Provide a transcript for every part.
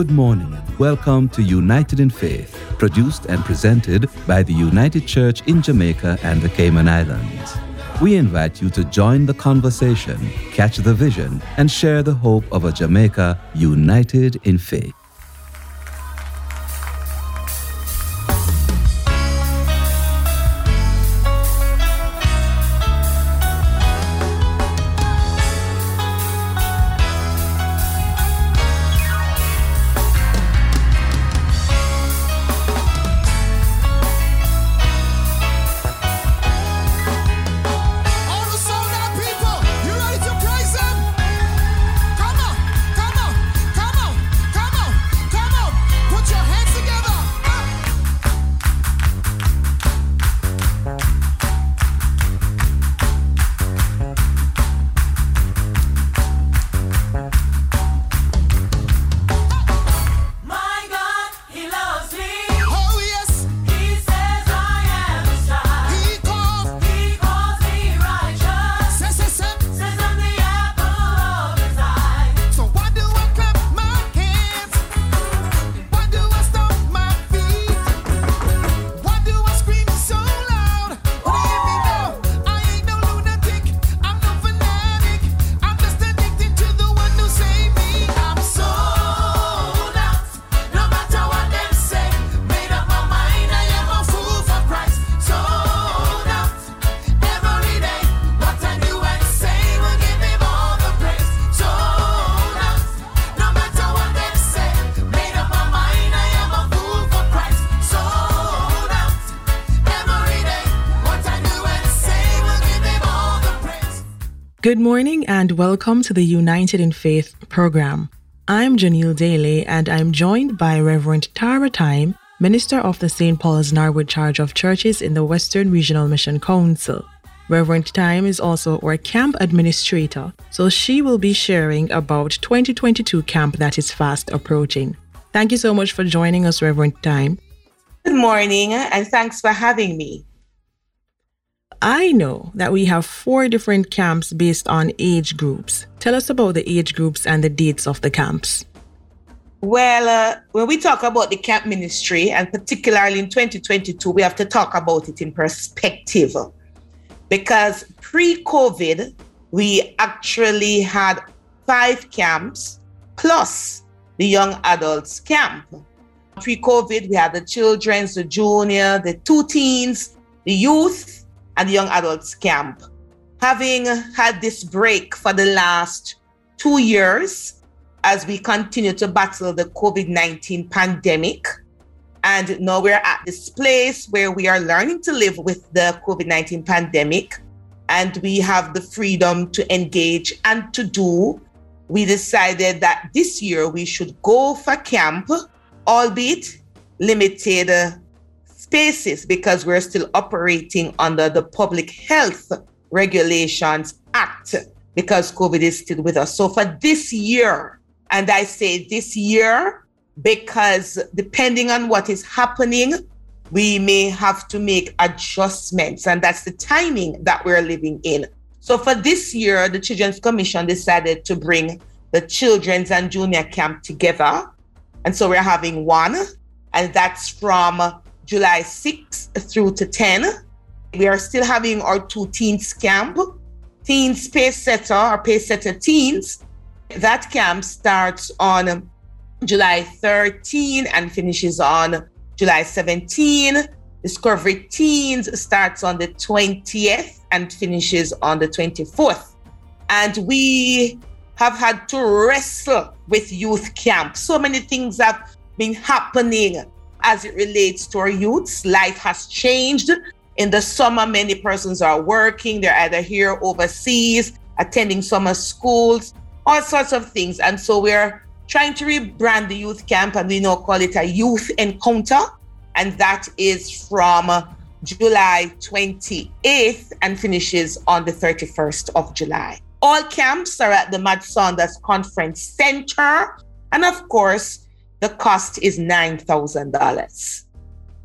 Good morning. Welcome to United in Faith, produced and presented by the United Church in Jamaica and the Cayman Islands. We invite you to join the conversation, catch the vision, and share the hope of a Jamaica united in faith. Good morning and welcome to the United in Faith program. I'm Janelle Daly and I'm joined by Reverend Tara Tyme, Minister of the St. Paul's Norwood Charge of Churches in the Western Regional Mission Council. Reverend Tyme is also our camp administrator, so she will be sharing about 2022 camp that is fast approaching. Thank you so much for joining us, Reverend Tyme. Good morning and thanks for having me. I know that we have four different camps based on age groups. Tell us about the age groups and the dates of the camps. Well, uh, when we talk about the camp ministry, and particularly in 2022, we have to talk about it in perspective. Because pre COVID, we actually had five camps plus the young adults camp. Pre COVID, we had the children's, the junior, the two teens, the youth, and young adults camp. Having had this break for the last two years as we continue to battle the COVID 19 pandemic, and now we're at this place where we are learning to live with the COVID 19 pandemic, and we have the freedom to engage and to do. We decided that this year we should go for camp, albeit limited spaces because we're still operating under the Public Health Regulations Act because COVID is still with us. So for this year, and I say this year because depending on what is happening, we may have to make adjustments, and that's the timing that we're living in. So for this year, the Children's Commission decided to bring the children's and junior camp together. And so we're having one, and that's from July 6th through to 10. We are still having our two teens camp, Teens Pace Setter or Pace Setter Teens. That camp starts on July 13 and finishes on July 17. Discovery Teens starts on the 20th and finishes on the 24th. And we have had to wrestle with youth camp. So many things have been happening as it relates to our youths. Life has changed. In the summer, many persons are working. They're either here overseas, attending summer schools, all sorts of things. And so we're trying to rebrand the youth camp and we now call it a youth encounter. And that is from July 28th and finishes on the 31st of July. All camps are at the Mad Saunders Conference Center. And of course, the cost is $9,000.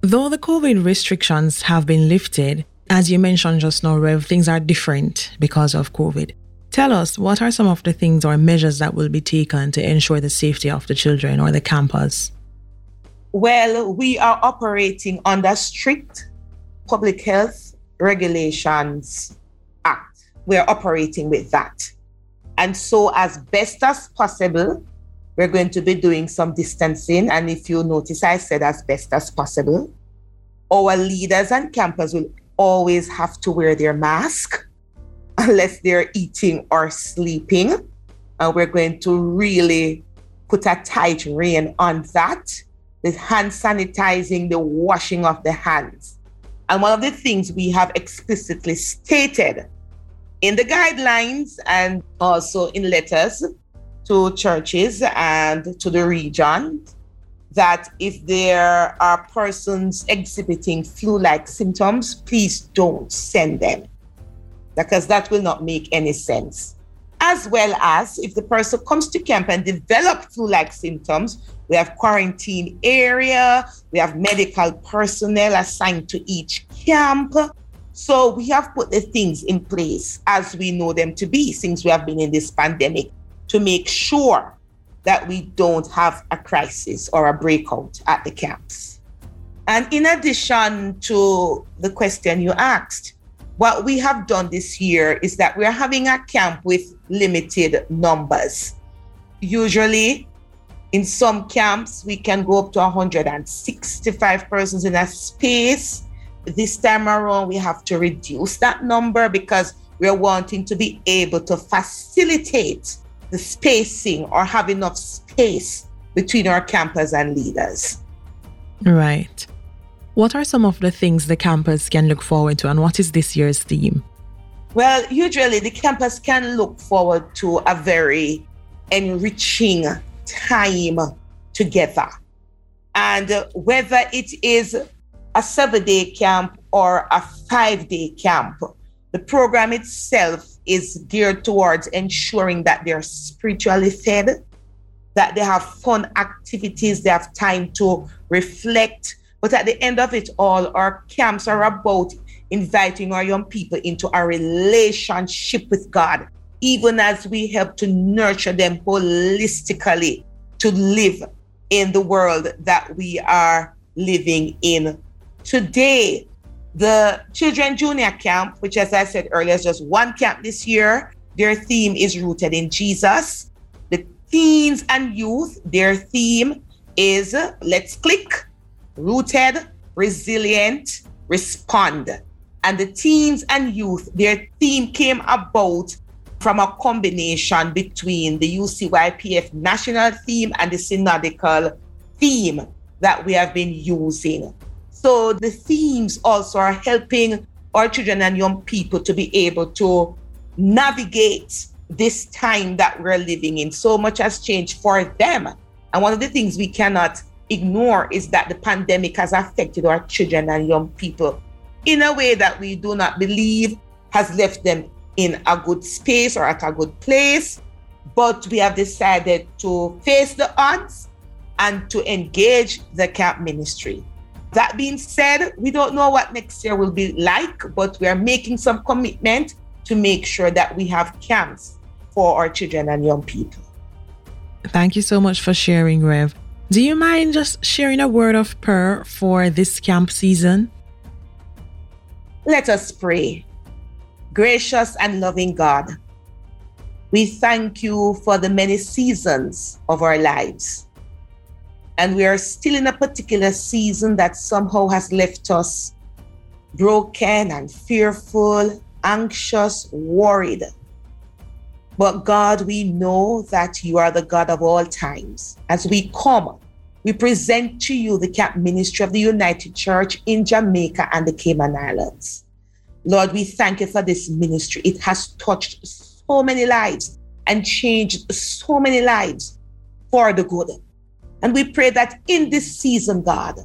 Though the COVID restrictions have been lifted, as you mentioned just now, Rev, things are different because of COVID. Tell us, what are some of the things or measures that will be taken to ensure the safety of the children or the campus? Well, we are operating under strict public health regulations act. We're operating with that. And so, as best as possible, we're going to be doing some distancing. And if you notice, I said as best as possible. Our leaders and campers will always have to wear their mask unless they're eating or sleeping. And we're going to really put a tight rein on that with hand sanitizing, the washing of the hands. And one of the things we have explicitly stated in the guidelines and also in letters to churches and to the region that if there are persons exhibiting flu like symptoms, please don't send them because that will not make any sense. As well as if the person comes to camp and develop flu like symptoms, we have quarantine area, we have medical personnel assigned to each camp. So we have put the things in place as we know them to be since we have been in this pandemic to make sure that we don't have a crisis or a breakout at the camps. And in addition to the question you asked, what we have done this year is that we're having a camp with limited numbers. Usually, in some camps, we can go up to 165 persons in a space. This time around, we have to reduce that number because we're wanting to be able to facilitate the spacing or have enough space between our campers and leaders. Right. What are some of the things the campers can look forward to, and what is this year's theme? Well, usually the campers can look forward to a very enriching time together. And uh, whether it is a seven day camp or a five day camp, the program itself is geared towards ensuring that they're spiritually fed, that they have fun activities, they have time to reflect. But at the end of it all, our camps are about inviting our young people into a relationship with God, even as we help to nurture them holistically to live in the world that we are living in today. The Children Junior Camp, which, as I said earlier, is just one camp this year, their theme is rooted in Jesus. The teens and youth, their theme is let's click, rooted, resilient, respond. And the teens and youth, their theme came about from a combination between the UCYPF national theme and the synodical theme that we have been using. So the themes also are helping our children and young people to be able to navigate this time that we're living in. So much has changed for them. And one of the things we cannot ignore is that the pandemic has affected our children and young people in a way that we do not believe has left them in a good space or at a good place. But we have decided to face the odds and to engage the camp ministry. That being said, we don't know what next year will be like, but we are making some commitment to make sure that we have camps for our children and young people. Thank you so much for sharing, Rev. Do you mind just sharing a word of prayer for this camp season? Let us pray. Gracious and loving God, we thank you for the many seasons of our lives. And we are still in a particular season that somehow has left us broken and fearful, anxious, worried. But God, we know that you are the God of all times. As we come, we present to you the camp ministry of the United Church in Jamaica and the Cayman Islands. Lord, we thank you for this ministry. It has touched so many lives and changed so many lives for the good. And we pray that in this season, God,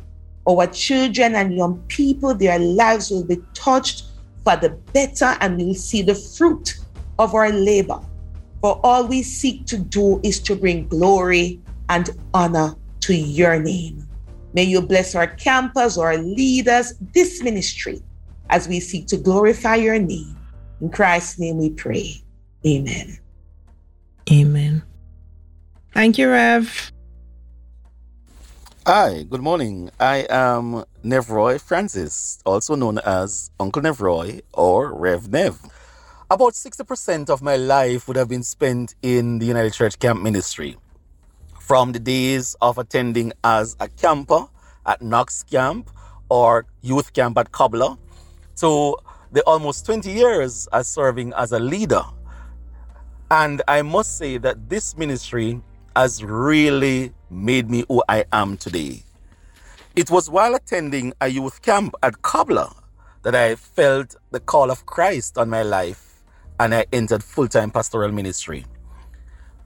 our children and young people, their lives will be touched for the better and we'll see the fruit of our labor. For all we seek to do is to bring glory and honor to your name. May you bless our campers, our leaders, this ministry, as we seek to glorify your name. In Christ's name we pray. Amen. Amen. Thank you, Rev. Hi, good morning. I am Nevroy Francis, also known as Uncle Nevroy or Rev Nev. About 60% of my life would have been spent in the United Church Camp Ministry. From the days of attending as a camper at Knox Camp or youth camp at Cobbla to the almost 20 years as serving as a leader. And I must say that this ministry has really made me who I am today. It was while attending a youth camp at Cobbla that I felt the call of Christ on my life and I entered full time pastoral ministry.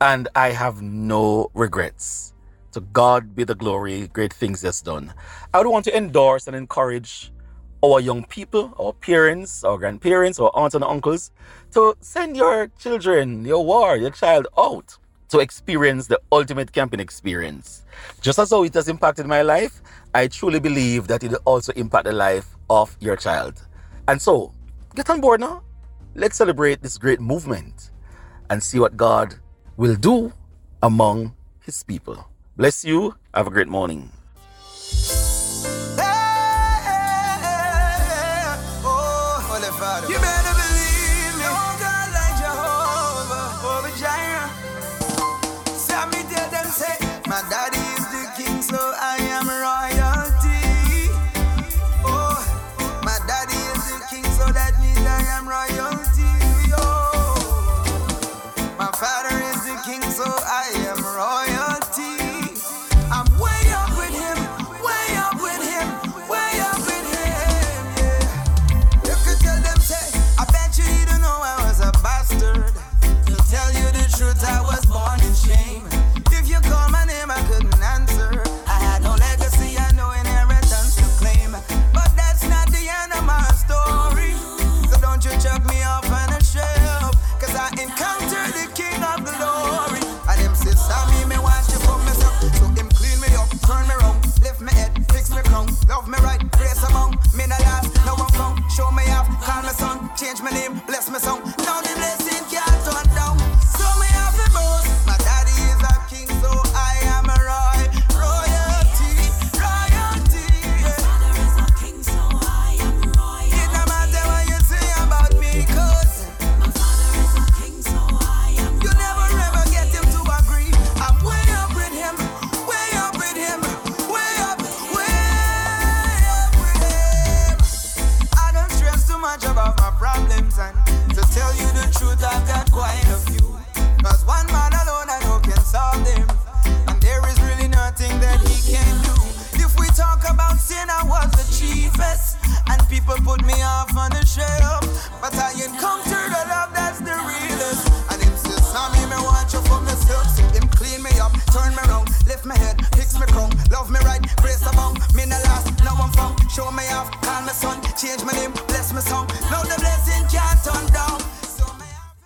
And I have no regrets. To God be the glory, great things He has done. I would want to endorse and encourage our young people, our parents, our grandparents, our aunts and uncles to send your children, your ward, your child out to experience the ultimate camping experience. Just as how it has impacted my life, I truly believe that it will also impact the life of your child. And so, get on board now. Let's celebrate this great movement and see what God will do among his people. Bless you. Have a great morning. change my name, bless my song.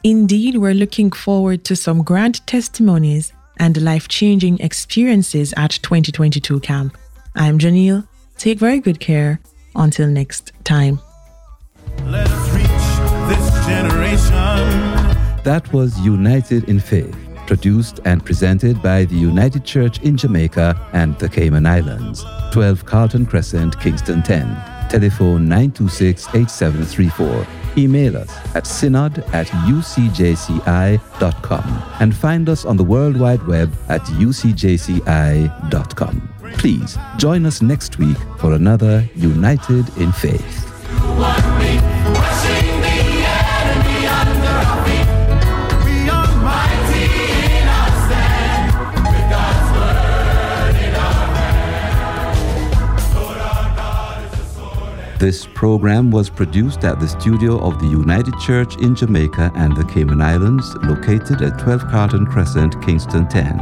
Indeed, we're looking forward to some grand testimonies and life changing experiences at 2022 camp. I'm Janelle. Take very good care. Until next time. That was United in Faith, produced and presented by the United Church in Jamaica and the Cayman Islands, 12 Carlton Crescent, Kingston 10. Telephone 926 8734 Email us at synod at ucjci.com and find us on the World Wide Web at ucjci.com. Please join us next week for another United in Faith. This program was produced at the studio of the United Church in Jamaica and the Cayman Islands, located at 12 Carlton Crescent, Kingston 10.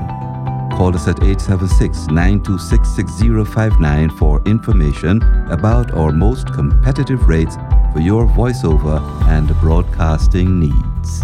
Call us at 876 926 6059 for information about our most competitive rates for your voiceover and broadcasting needs.